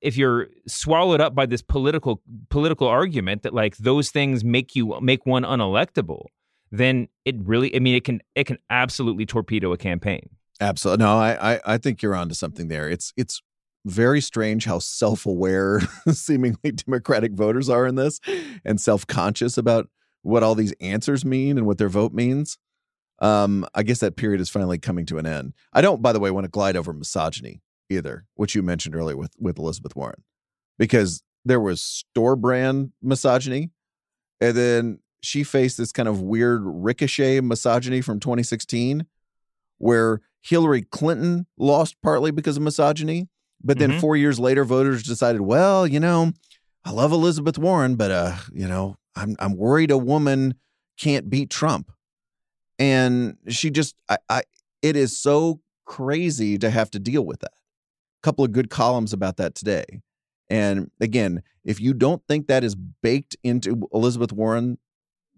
if you're swallowed up by this political political argument that like those things make you make one unelectable, then it really I mean it can it can absolutely torpedo a campaign. Absolutely. No, I, I I think you're onto something there. It's it's very strange how self-aware seemingly democratic voters are in this and self-conscious about what all these answers mean and what their vote means. Um, I guess that period is finally coming to an end. I don't, by the way, want to glide over misogyny either, which you mentioned earlier with with Elizabeth Warren, because there was store brand misogyny, and then she faced this kind of weird ricochet misogyny from 2016, where Hillary Clinton lost partly because of misogyny, but then mm-hmm. four years later, voters decided, well, you know, I love Elizabeth Warren, but uh, you know, I'm I'm worried a woman can't beat Trump, and she just, I, I it is so crazy to have to deal with that couple of good columns about that today. And again, if you don't think that is baked into Elizabeth Warren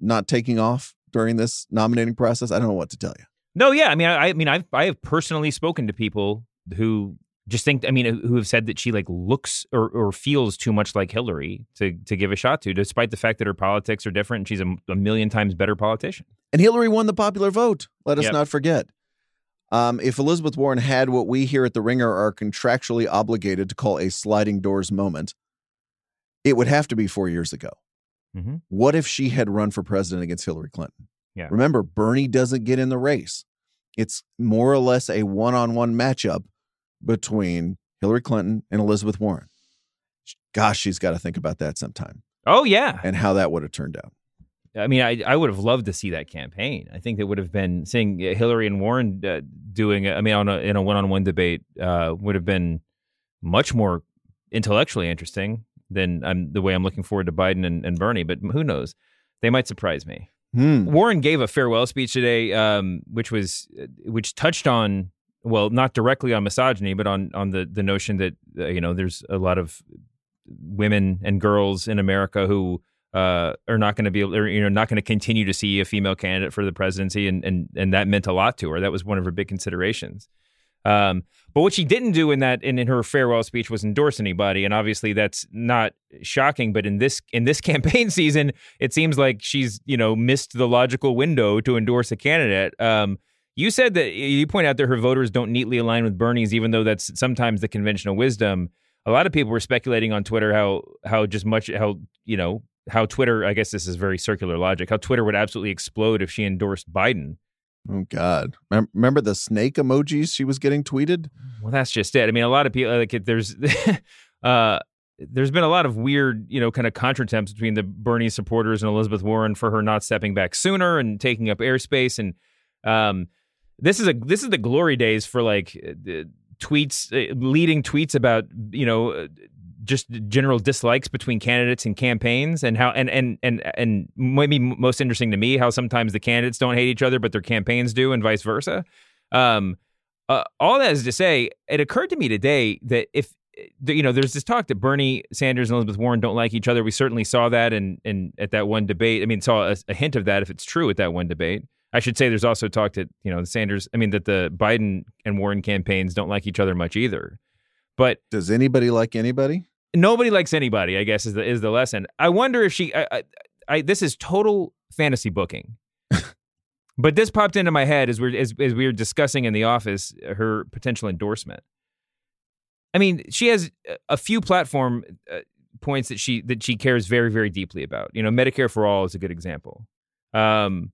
not taking off during this nominating process, I don't know what to tell you. No, yeah, I mean, I, I mean, I've I have personally spoken to people who just think, I mean, uh, who have said that she like looks or, or feels too much like Hillary to to give a shot to, despite the fact that her politics are different and she's a, a million times better politician. And Hillary won the popular vote. Let us yep. not forget. Um, if Elizabeth Warren had what we here at The Ringer are contractually obligated to call a sliding doors moment, it would have to be four years ago. Mm-hmm. What if she had run for president against Hillary Clinton? Yeah. Remember, Bernie doesn't get in the race. It's more or less a one on one matchup between Hillary Clinton and Elizabeth Warren. Gosh, she's got to think about that sometime Oh yeah. and how that would have turned out. I mean, I I would have loved to see that campaign. I think that would have been seeing Hillary and Warren uh, doing. I mean, on a in a one on one debate uh, would have been much more intellectually interesting than I'm the way I'm looking forward to Biden and, and Bernie. But who knows? They might surprise me. Hmm. Warren gave a farewell speech today, um, which was which touched on well, not directly on misogyny, but on on the the notion that uh, you know there's a lot of women and girls in America who uh, are not going to be or, you know not going to continue to see a female candidate for the presidency, and and and that meant a lot to her. That was one of her big considerations. Um, but what she didn't do in that in, in her farewell speech was endorse anybody, and obviously that's not shocking. But in this in this campaign season, it seems like she's you know missed the logical window to endorse a candidate. Um, you said that you point out that her voters don't neatly align with Bernie's, even though that's sometimes the conventional wisdom. A lot of people were speculating on Twitter how how just much how you know how Twitter. I guess this is very circular logic. How Twitter would absolutely explode if she endorsed Biden. Oh God! Remember the snake emojis she was getting tweeted? Well, that's just it. I mean, a lot of people like it, there's uh there's been a lot of weird, you know, kind of contretemps between the Bernie supporters and Elizabeth Warren for her not stepping back sooner and taking up airspace and um this is a this is the glory days for like uh, tweets uh, leading tweets about, you know, uh, just general dislikes between candidates and campaigns and how and and and and maybe most interesting to me how sometimes the candidates don't hate each other but their campaigns do and vice versa. Um uh, all that is to say it occurred to me today that if you know there's this talk that Bernie Sanders and Elizabeth Warren don't like each other. We certainly saw that in in at that one debate. I mean saw a, a hint of that if it's true at that one debate. I should say there's also talk that you know the Sanders I mean that the Biden and Warren campaigns don't like each other much either. But Does anybody like anybody? Nobody likes anybody. I guess is the is the lesson. I wonder if she. I, I, I this is total fantasy booking, but this popped into my head as we as, as we were discussing in the office her potential endorsement. I mean, she has a few platform uh, points that she that she cares very very deeply about. You know, Medicare for all is a good example. Um,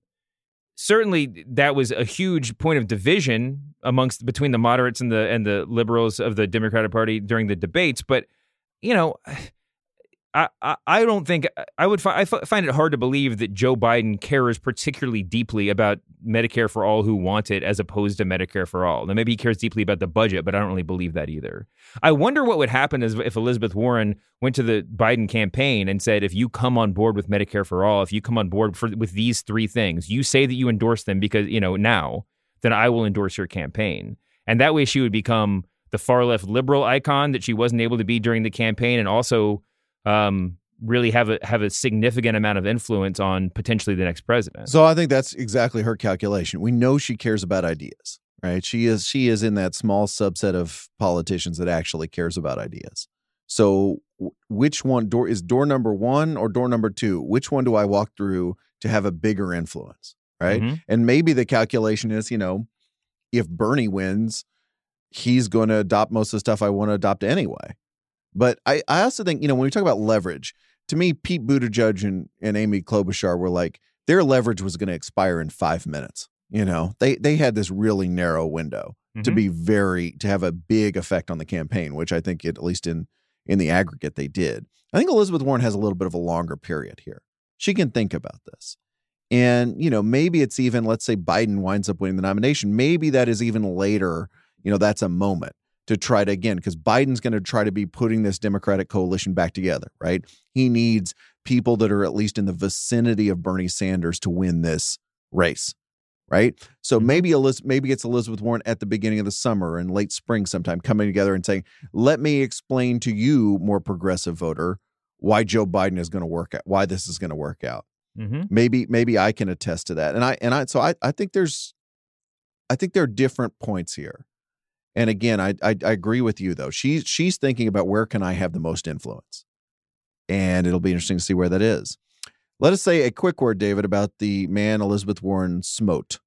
certainly that was a huge point of division amongst between the moderates and the and the liberals of the Democratic Party during the debates, but you know, I, I, I don't think I would fi- I f- find it hard to believe that Joe Biden cares particularly deeply about Medicare for all who want it as opposed to Medicare for all. Now maybe he cares deeply about the budget, but I don't really believe that either. I wonder what would happen if Elizabeth Warren went to the Biden campaign and said, if you come on board with Medicare for all, if you come on board for, with these three things, you say that you endorse them because you know now, then I will endorse your campaign, and that way she would become the far left liberal icon that she wasn't able to be during the campaign, and also um, really have a have a significant amount of influence on potentially the next president. So I think that's exactly her calculation. We know she cares about ideas, right? She is she is in that small subset of politicians that actually cares about ideas. So which one door is door number 1 or door number 2? Which one do I walk through to have a bigger influence, right? Mm-hmm. And maybe the calculation is, you know, if Bernie wins, he's going to adopt most of the stuff I want to adopt anyway. But I, I also think, you know, when we talk about leverage, to me, Pete Buttigieg and, and Amy Klobuchar were like, their leverage was going to expire in five minutes. You know, they they had this really narrow window to Mhm. be very to have a big effect on the campaign, which I think it, at least in in the aggregate they did. I think Elizabeth Warren has a little bit of a longer period here. She can think about this. And, you know, maybe it's even, let's say Biden winds up winning the nomination. Maybe that is even later, you know, that's a moment to try to again, because Biden's going to try to be putting this Democratic coalition back together, right? He needs people that are at least in the vicinity of Bernie Sanders to win this race, right? So Mhm. maybe Eliz- maybe it's Elizabeth Warren at the beginning of the summer and late spring sometime coming together and saying, "Let me explain to you, more progressive voter, why Joe Biden is going to work out, why this is going to work out." Mm-hmm. maybe maybe I can attest to that. And I and I so I I think there's I think there are different points here. And again, I I, I agree with you though. She's she's thinking about where can I have the most influence, and it'll be interesting to see where that is. Let us say a quick word, David, about the man Elizabeth Warren smote,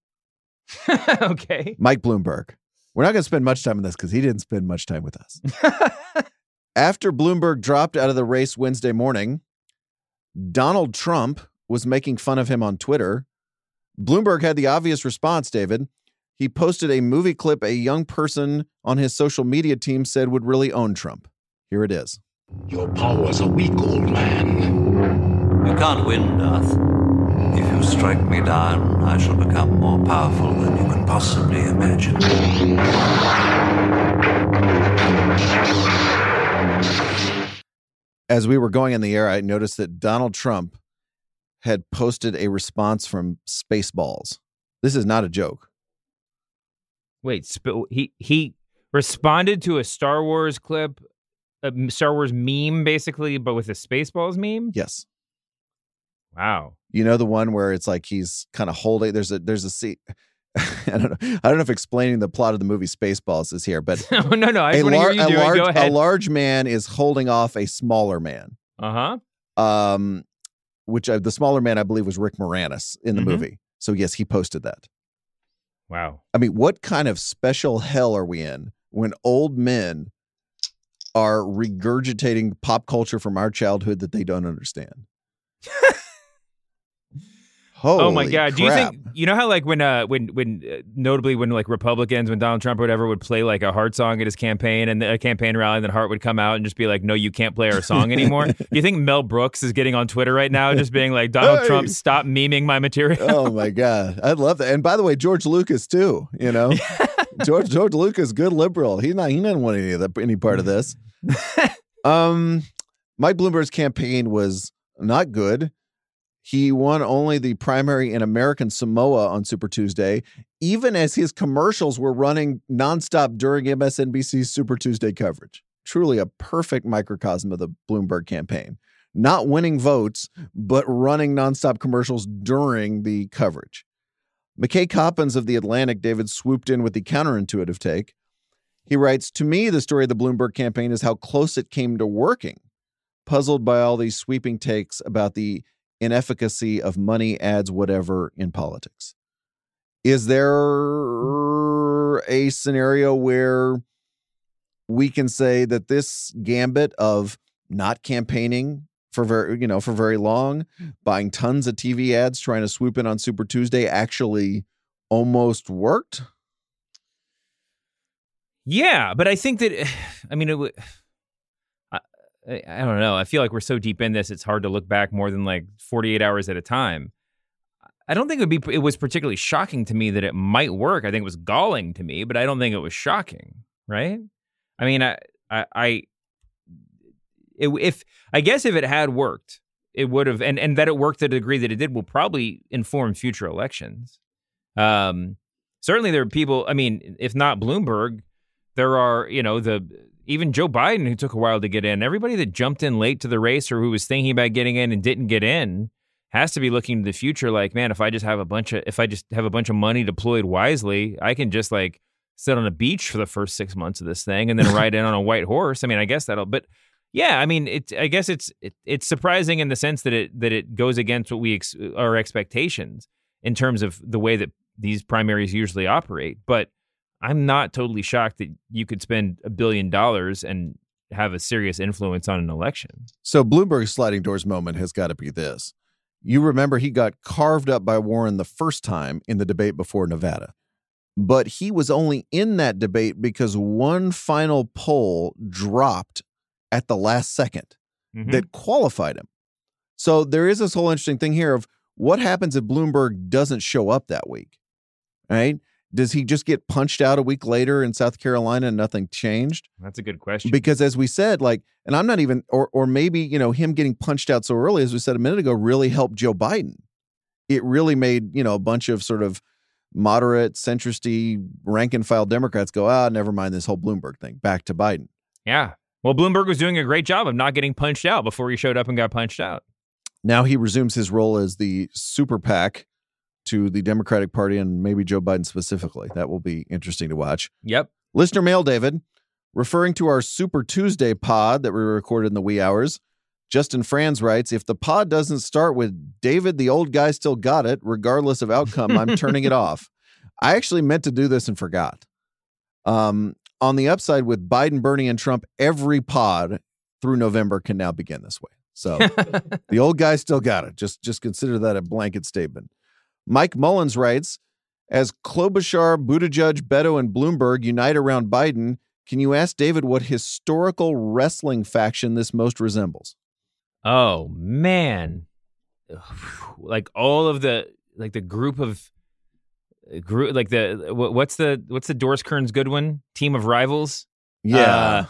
okay. Mike Bloomberg. We're not going to spend much time on this because he didn't spend much time with us. After Bloomberg dropped out of the race Wednesday morning, Donald Trump was making fun of him on Twitter. Bloomberg had the obvious response, David. He posted a movie clip a young person on his social media team said would really own Trump. Here it is. Your powers a weak, old man. You can't win, Darth. If you strike me down, I shall become more powerful than you can possibly imagine. As we were going in the air, I noticed that Donald Trump had posted a response from Spaceballs. This is not a joke. Wait, sp- he he responded to a Star Wars clip, a Star Wars meme, basically, but with a Spaceballs meme. Yes. Wow. You know the one where it's like he's kind of holding. There's a there's a seat. I don't know. I don't know if explaining the plot of the movie Spaceballs is here, but no, no, no. I a, just want to lar- you a large a large man is holding off a smaller man. Uh huh. Um, which I, the smaller man I believe was Rick Moranis in the Mhm. movie. So yes, he posted that. Wow. I mean, what kind of special hell are we in when old men are regurgitating pop culture from our childhood that they don't understand? Holy oh my god! Do you think you know how like when uh when when uh, notably when like Republicans when Donald Trump or whatever would play like a Heart song at his campaign and a campaign rally, and then Heart would come out and just be like, "No, you can't play our song anymore." Do you think Mel Brooks is getting on Twitter right now, just being like, "Donald Hey. Trump, stop memeing my material"? oh my god, I love that. And by the way, George Lucas too. You know, George George Lucas, good liberal. He's not. He doesn't want any of that, any part of this. um, Mike Bloomberg's campaign was not good. He won only the primary in American Samoa on Super Tuesday, even as his commercials were running nonstop during MSNBC's Super Tuesday coverage. Truly a perfect microcosm of the Bloomberg campaign. Not winning votes, but running nonstop commercials during the coverage. McKay Coppins of The Atlantic, David, swooped in with the counterintuitive take. He writes To me, the story of the Bloomberg campaign is how close it came to working, puzzled by all these sweeping takes about the inefficacy of money, ads, whatever in politics. Is there a scenario where we can say that this gambit of not campaigning for very you know for very long buying tons of tv ads trying to swoop in on super tuesday actually almost worked Yeah, but I think that I mean it would. I, don't know. I feel like we're so deep in this; it's hard to look back more than like forty-eight hours at a time. I don't think it would be. It was particularly shocking to me that it might work. I think it was galling to me, but I don't think it was shocking. Right? I mean, I, I, I if I guess if it had worked, it would have, and and that it worked to the degree that it did will probably inform future elections. Um, certainly there are people. I mean, if not Bloomberg, there are you know the even Joe Biden who took a while to get in. Everybody that jumped in late to the race or who was thinking about getting in and didn't get in has to be looking to the future. Like, man, if I just have a bunch of if I just have a bunch of money deployed wisely, I can just like sit on a beach for the first six months of this thing and then ride in on a white horse. I mean, I guess that'll. But yeah, I mean, it. I guess it's it, it's surprising in the sense that it that it goes against what we ex, our expectations in terms of the way that these primaries usually operate. But I'm not totally shocked that you could spend a billion dollars and have a serious influence on an election. so bloomberg's sliding doors moment has got to be this you remember he got carved up by warren the first time in the debate before nevada but he was only in that debate because one final poll dropped at the last second Mhm. that qualified him. So there is this whole interesting thing here of what happens if Bloomberg doesn't show up that week, right? Does he just get punched out a week later in South Carolina and nothing changed? That's a good question. Because as we said, like, and I'm not even, or or maybe you know him getting punched out so early, as we said a minute ago, really helped Joe Biden. It really made you know a bunch of sort of moderate, centristy, rank and file Democrats go, ah, never mind this whole Bloomberg thing, back to Biden. yeah. Well, Bloomberg was doing a great job of not getting punched out before he showed up and got punched out. Now he resumes his role as the super PAC to the Democratic Party and maybe Joe Biden specifically. That will be interesting to watch. Yep. Listener mail, David, referring to our Super Tuesday pod that we recorded in the wee hours. Justin Franz writes, if the pod doesn't start with David, the old guy still got it, regardless of outcome, I'm turning it off. I actually meant to do this and forgot. Um, on the upside, with Biden, Bernie, and Trump, every pod through November can now begin this way. So the old guy still got it. Just just consider that a blanket statement. Mike Mullins writes, As Klobuchar, Buttigieg, Beto, and Bloomberg unite around Biden, can you ask David what historical wrestling faction this most resembles? Oh man, like all of the like the group of group like the what's the what's the Doris Kearns Goodwin team of rivals? Yeah.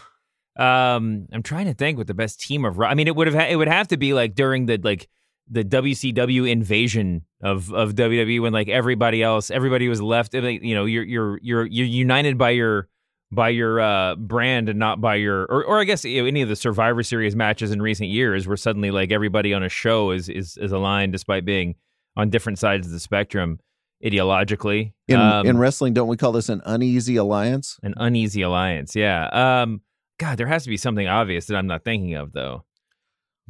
Uh, um, I'm trying to think what the best team of. I mean, it would have it would have to be like during the like the WCW invasion of of WWE when like everybody else everybody was left. You know, you're you're you're you're united by your by your uh, brand and not by your or or I guess you know, any of the Survivor Series matches in recent years where suddenly like everybody on a show is is is aligned despite being on different sides of the spectrum ideologically. in, Um, in wrestling, don't we call this an uneasy alliance? an uneasy alliance. Yeah. Um. God, there has to be something obvious that I'm not thinking of though.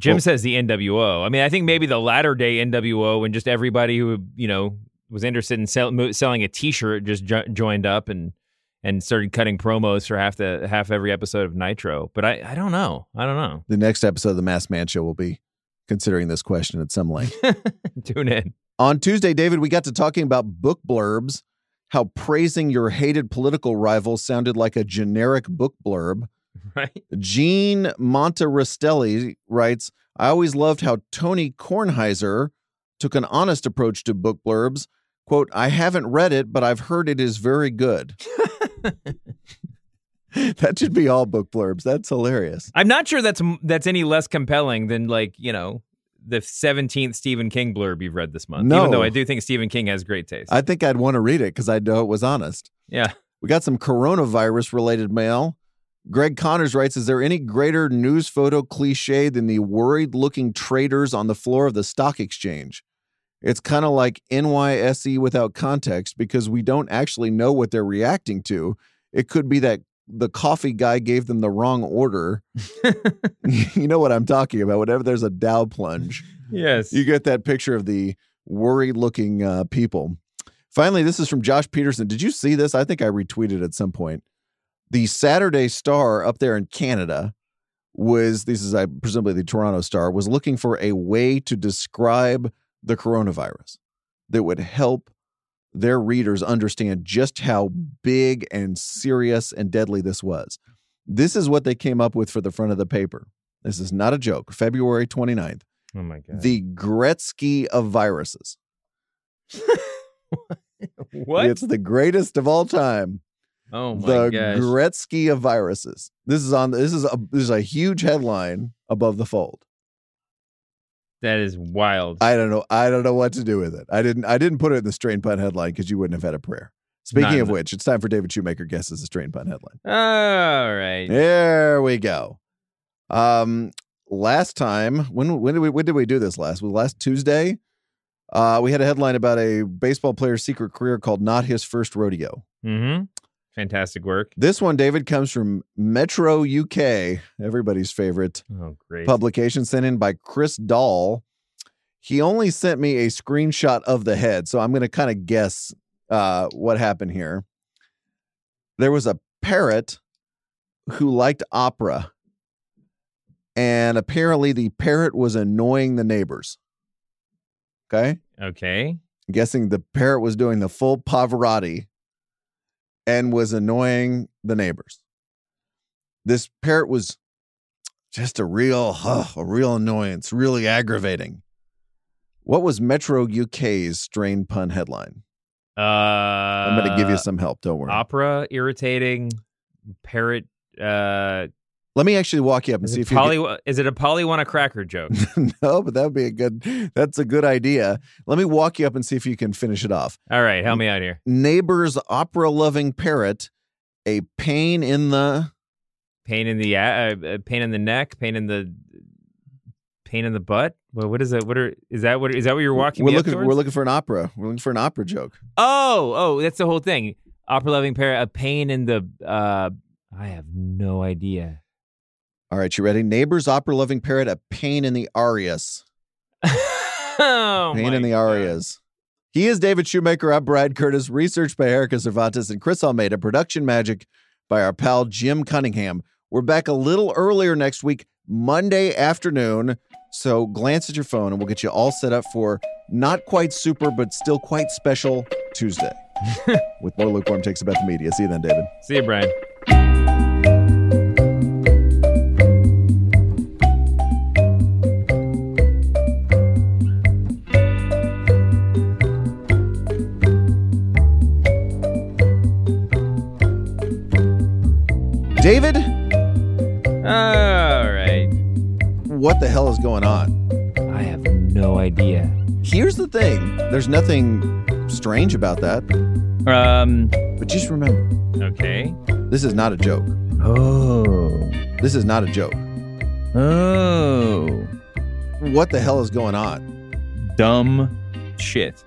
Jim Well- says the NWO. I mean, I think maybe the latter day NWO and just everybody who you know was interested in sell, selling a T-shirt just jo- joined up and and started cutting promos for half the half every episode of Nitro. But I I don't know. I don't know. The next episode of the Masked Man Show will be considering this question at some length. Tune in. On Tuesday, David, we got to talking about book blurbs, how praising your hated political rival sounded like a generic book blurb. Right. Gene Monterestelli writes, I always loved how Tony Kornheiser took an honest approach to book blurbs. Quote, I haven't read it, but I've heard it is very good. that should be all book blurbs. That's hilarious. I'm not sure that's that's any less compelling than like you know the 17th Stephen King blurb you've read this month. No. Even though I do think Stephen King has great taste. I think I'd want to read it because I know it was honest. yeah. We got some coronavirus related mail. Greg Connors writes Is there any greater news photo cliche than the worried looking traders on the floor of the stock exchange? It's kind of like NYSE without context because we don't actually know what they're reacting to. It could be that the coffee guy gave them the wrong order. you know what I'm talking about. Whenever there's a Dow plunge, Yes. you get that picture of the worried looking uh, people. Finally, this is from Josh Peterson. Did you see this? I think I retweeted at some point. The Saturday Star up there in Canada was this is I presumably the Toronto Star was looking for a way to describe the coronavirus that would help their readers understand just how big and serious and deadly this was. This is what they came up with for the front of the paper. This is not a joke. February 29th. oh my god. The Gretzky of viruses. what? It's the greatest of all time. Oh my the gosh. Gretzky of viruses. This is on. This is a. This is a huge headline above the fold. that is wild. I don't know. I don't know what to do with it. I didn't. I didn't put it in the strain pun headline because you wouldn't have had a prayer. Speaking of of which, it's time for David Shoemaker guesses the strain pun headline. All right. There we go. Um, last time when when did we when did we do this last? Was last Tuesday? Uh, we had a headline about a baseball player's secret career called "Not His First Rodeo." Mm-hmm. Fantastic work. This one, David, comes from Metro UK, everybody's favorite Oh, great. publication sent in by Chris Dahl. He only sent me a screenshot of the head, so I'm going to kind of guess uh, what happened here. There was a parrot who liked opera, and apparently the parrot was annoying the neighbors. Okay. Okay. I'm guessing the parrot was doing the full Pavarotti and was annoying the neighbors. This parrot was just a real, huh, a real annoyance, really aggravating. What was Metro UK's strain pun headline? Uh, I'm going to give you some help. Don't worry. opera, irritating, parrot. Uh, Let me actually walk you up and is see if you poly, is it a Polly want a cracker joke? no, but that would be a good. That's a good idea. Let me walk you up and see if you can finish it off. All right, help me out here. Neighbor's opera-loving parrot, a pain in the Pain in the uh, uh, pain in the neck, pain in the pain in the butt. Well, what is it? What are is that? What is that? What you're walking? we're looking we're looking for an opera. We're looking for an opera joke. Oh, oh, that's the whole thing. Opera loving parrot, a pain in the. uh I have no idea. All right, you ready? Neighbor's opera loving parrot, a pain in the arias. oh, pain in the God. arias. He is David Shoemaker. I'm Bryan Curtis. Research by Erica Cervantes and Chris Almeida. Production magic by our pal Jim Cunningham. We're back a little earlier next week, Monday afternoon. So glance at your phone and we'll get you all set up for not quite super, but still quite special Tuesday. with more lukewarm takes about the media. See you then, David. See you, Bryan. David, All right. what the hell is going on? I have no idea. Here's the thing there's nothing strange about that, Um. but just remember Okay. this is not a joke. Oh. This is not a joke. Oh. What the hell is going on? Dumb shit.